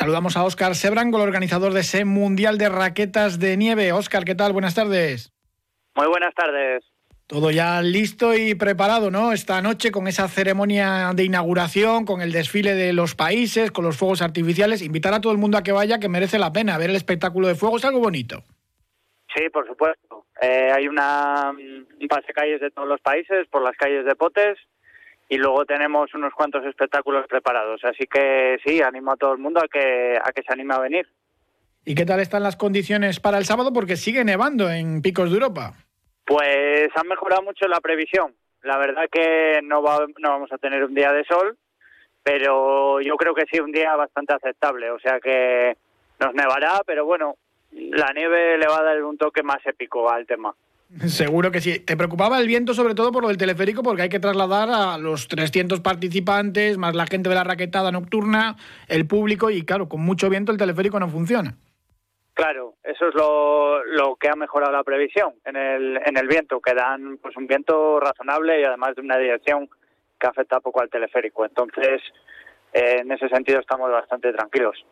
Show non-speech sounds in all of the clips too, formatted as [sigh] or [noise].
Saludamos a Óscar Sebrango, el organizador de ese Mundial de Raquetas de Nieve. Óscar, ¿qué tal? Buenas tardes. Muy buenas tardes. Todo ya listo y preparado, ¿no? Esta noche con esa ceremonia de inauguración, con el desfile de los países, con los fuegos artificiales. Invitar a todo el mundo a que vaya, que merece la pena. Ver el espectáculo de fuego es algo bonito. Sí, por supuesto. Eh, hay una, un pase calles de todos los países por las calles de Potes y luego tenemos unos cuantos espectáculos preparados. Así que sí, animo a todo el mundo a que, a que se anime a venir. ¿Y qué tal están las condiciones para el sábado? Porque sigue nevando en picos de Europa. Pues han mejorado mucho la previsión. La verdad que no, va, no vamos a tener un día de sol, pero yo creo que sí, un día bastante aceptable. O sea que nos nevará, pero bueno, la nieve le va a dar un toque más épico al tema. [laughs] Seguro que sí. ¿Te preocupaba el viento sobre todo por lo del teleférico? Porque hay que trasladar a los 300 participantes, más la gente de la raquetada nocturna, el público, y claro, con mucho viento el teleférico no funciona. Claro, eso es lo, lo que ha mejorado la previsión en el, en el viento, que dan pues, un viento razonable y además de una dirección que afecta poco al teleférico. Entonces, eh, en ese sentido estamos bastante tranquilos.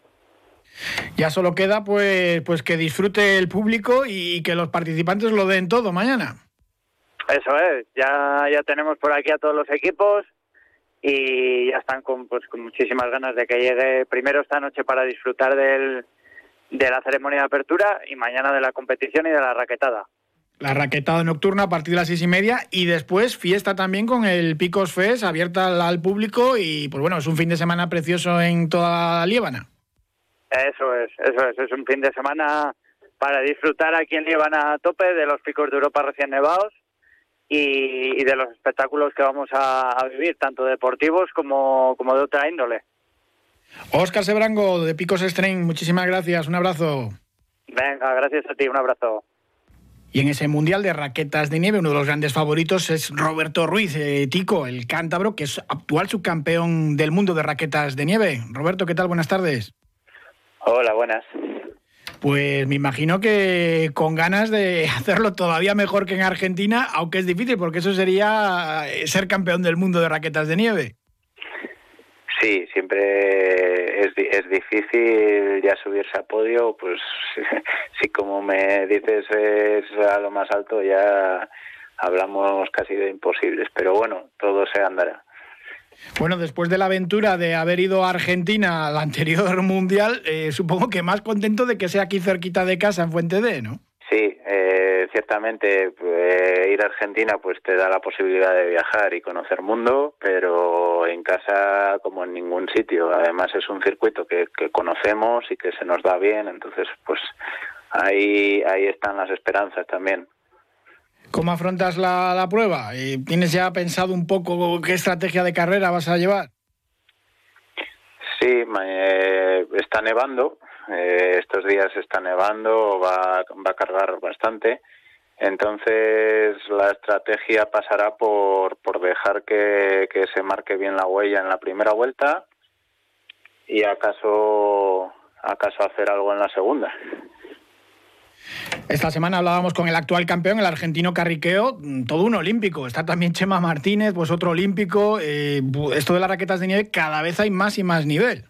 Ya solo queda pues, pues que disfrute el público y que los participantes lo den todo mañana. Eso es, ya, ya tenemos por aquí a todos los equipos y ya están con, pues, con muchísimas ganas de que llegue primero esta noche para disfrutar del, de la ceremonia de apertura y mañana de la competición y de la raquetada. La raquetada nocturna a partir de las seis y media y después fiesta también con el Picos Fest abierta al público y pues bueno, es un fin de semana precioso en toda la Líbana. Eso es, eso es, es un fin de semana para disfrutar aquí en Líbana a tope de los picos de Europa recién nevados y, de los espectáculos que vamos a, vivir, tanto deportivos como, como de otra índole. Óscar Sebrango, de Picos String, muchísimas gracias, un abrazo. Venga, gracias a ti, un abrazo. Y en ese Mundial de Raquetas de Nieve, uno de los grandes favoritos es Roberto Ruiz, eh, Tico, el cántabro, que es actual subcampeón del mundo de raquetas de nieve. Roberto, ¿qué tal? Buenas tardes. Hola, buenas. Pues me imagino que con ganas de [laughs] hacerlo todavía mejor que en Argentina, aunque es difícil, porque eso sería eh, ser campeón del mundo de raquetas de nieve. Sí, siempre es, es difícil ya subirse a podio, pues [laughs] si como me dices es a lo más alto ya hablamos casi de imposibles, pero bueno, todo se andará. Bueno, después de la aventura de haber ido a Argentina al anterior [laughs] mundial, eh, supongo que más contento de que sea aquí cerquita de casa, en Fuente D, ¿no? Sí, eh, ciertamente eh, ir a Argentina pues te da la posibilidad de viajar y conocer mundo, pero en casa como en ningún sitio. Además es un circuito que, que conocemos y que se nos da bien, entonces pues ahí ahí están las esperanzas también. ¿Cómo afrontas la, prueba? ¿Tienes ya pensado un poco qué estrategia de carrera vas a llevar? Sí, está nevando. Eh, estos días está nevando, va, va a cargar bastante. Entonces la estrategia pasará por, por dejar que, que se marque bien la huella en la primera vuelta y acaso acaso hacer algo en la segunda. Esta semana hablábamos con el actual campeón, el argentino Carriqueo, mm, todo un olímpico. Está también Chema Martínez, pues otro olímpico. Eh, esto de las raquetas de nieve, cada vez hay más y más nivel.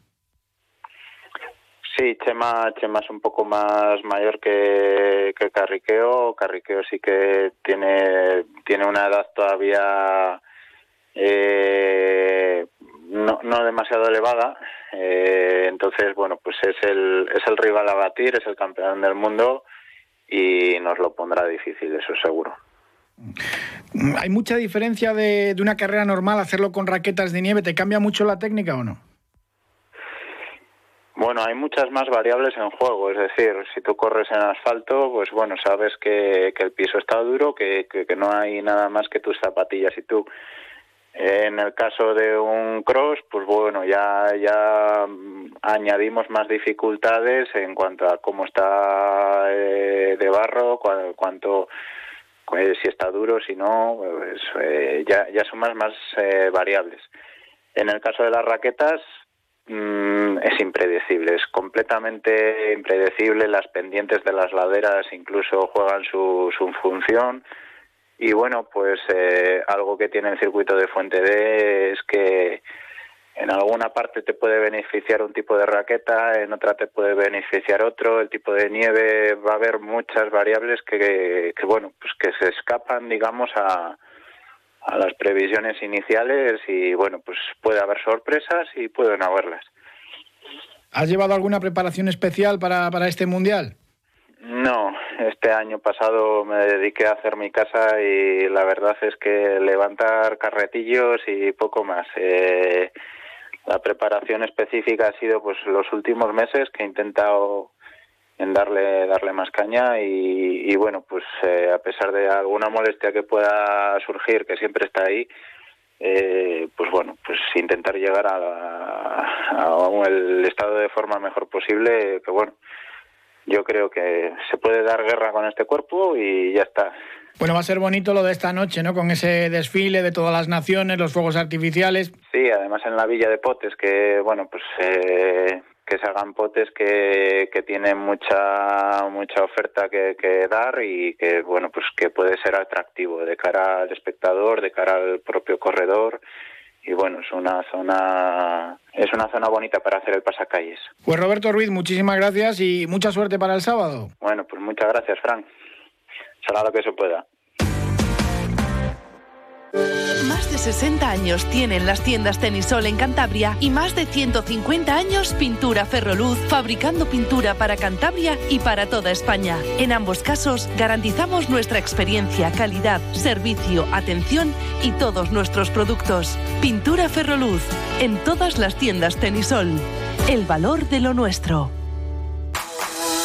Sí, Chema, Chema es un poco más mayor que, que Carriqueo. Carriqueo sí que tiene, tiene una edad todavía eh, no, no demasiado elevada. Eh, entonces, bueno, pues es el, es el rival a batir, es el campeón del mundo y nos lo pondrá difícil, eso seguro. ¿Hay mucha diferencia de, de, una carrera normal hacerlo con raquetas de nieve? ¿Te cambia mucho la técnica o no? Bueno, hay muchas más variables en juego, es decir, si tú corres en asfalto, pues bueno, sabes que, que el piso está duro, que, que, que, no hay nada más que tus zapatillas y tú. En el caso de un cross, pues bueno, ya, ya añadimos más dificultades en cuanto a cómo está eh, de barro, cuánto, pues, si está duro, si no, pues, eh, ya, son más, más eh, variables. En el caso de las raquetas, mm, es impredecible, es completamente impredecible. Las pendientes de las laderas incluso juegan su, su función y bueno, pues eh, algo que tiene el circuito de Fuente D es que en alguna parte te puede beneficiar un tipo de raqueta, en otra te puede beneficiar otro, el tipo de nieve, va a haber muchas variables que, que bueno, pues que se escapan, digamos, a, a las previsiones iniciales y bueno, pues puede haber sorpresas y pueden haberlas. ¿Has llevado alguna preparación especial para, para este mundial? No, este año pasado me dediqué a hacer mi casa y la verdad es que levantar carretillos y poco más. Eh, la preparación específica ha sido pues los últimos meses que he intentado en darle darle más caña y, bueno pues eh, a pesar de alguna molestia que pueda surgir que siempre está ahí eh, pues bueno pues intentar llegar a, a, el estado de forma mejor posible que bueno yo creo que se puede dar guerra con este cuerpo y ya está bueno, va a ser bonito lo de esta noche, ¿no? Con ese desfile de todas las naciones, los fuegos artificiales. Sí, además en la Villa de Potes, que, bueno, pues eh, que se hagan potes que, que tienen mucha mucha oferta que, que, dar y que, bueno, pues que puede ser atractivo de cara al espectador, de cara al propio corredor y bueno, es una zona es una zona bonita para hacer el pasacalles. Pues Roberto Ruiz, muchísimas gracias y mucha suerte para el sábado. Bueno, pues muchas gracias, Frank será lo que se pueda. Más de 60 años tienen las tiendas Tenisol en Cantabria y más de 150 años Pintura Ferroluz, fabricando pintura para Cantabria y para toda España. En ambos casos garantizamos nuestra experiencia, calidad, servicio, atención y todos nuestros productos. Pintura Ferroluz, en todas las tiendas Tenisol. El valor de lo nuestro.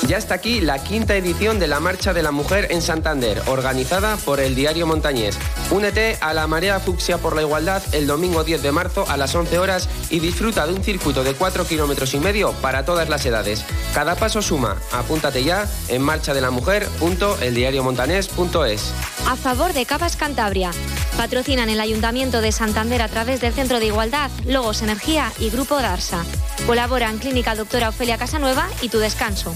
Ya está aquí la quinta edición de la Marcha de la Mujer en Santander, organizada por el Diario Montañés. Únete a la Marea Fucsia por la Igualdad el domingo 10 de marzo a las 11 horas y disfruta de un circuito de 4 kilómetros y medio para todas las edades. Cada paso suma. Apúntate ya en marchadelamujer.eldiariomontanés.es. A favor de Capas Cantabria. Patrocinan el Ayuntamiento de Santander a través del Centro de Igualdad, Logos Energía y Grupo Darsa. Colaboran Clínica Doctora Ofelia Casanueva y Tu Descanso.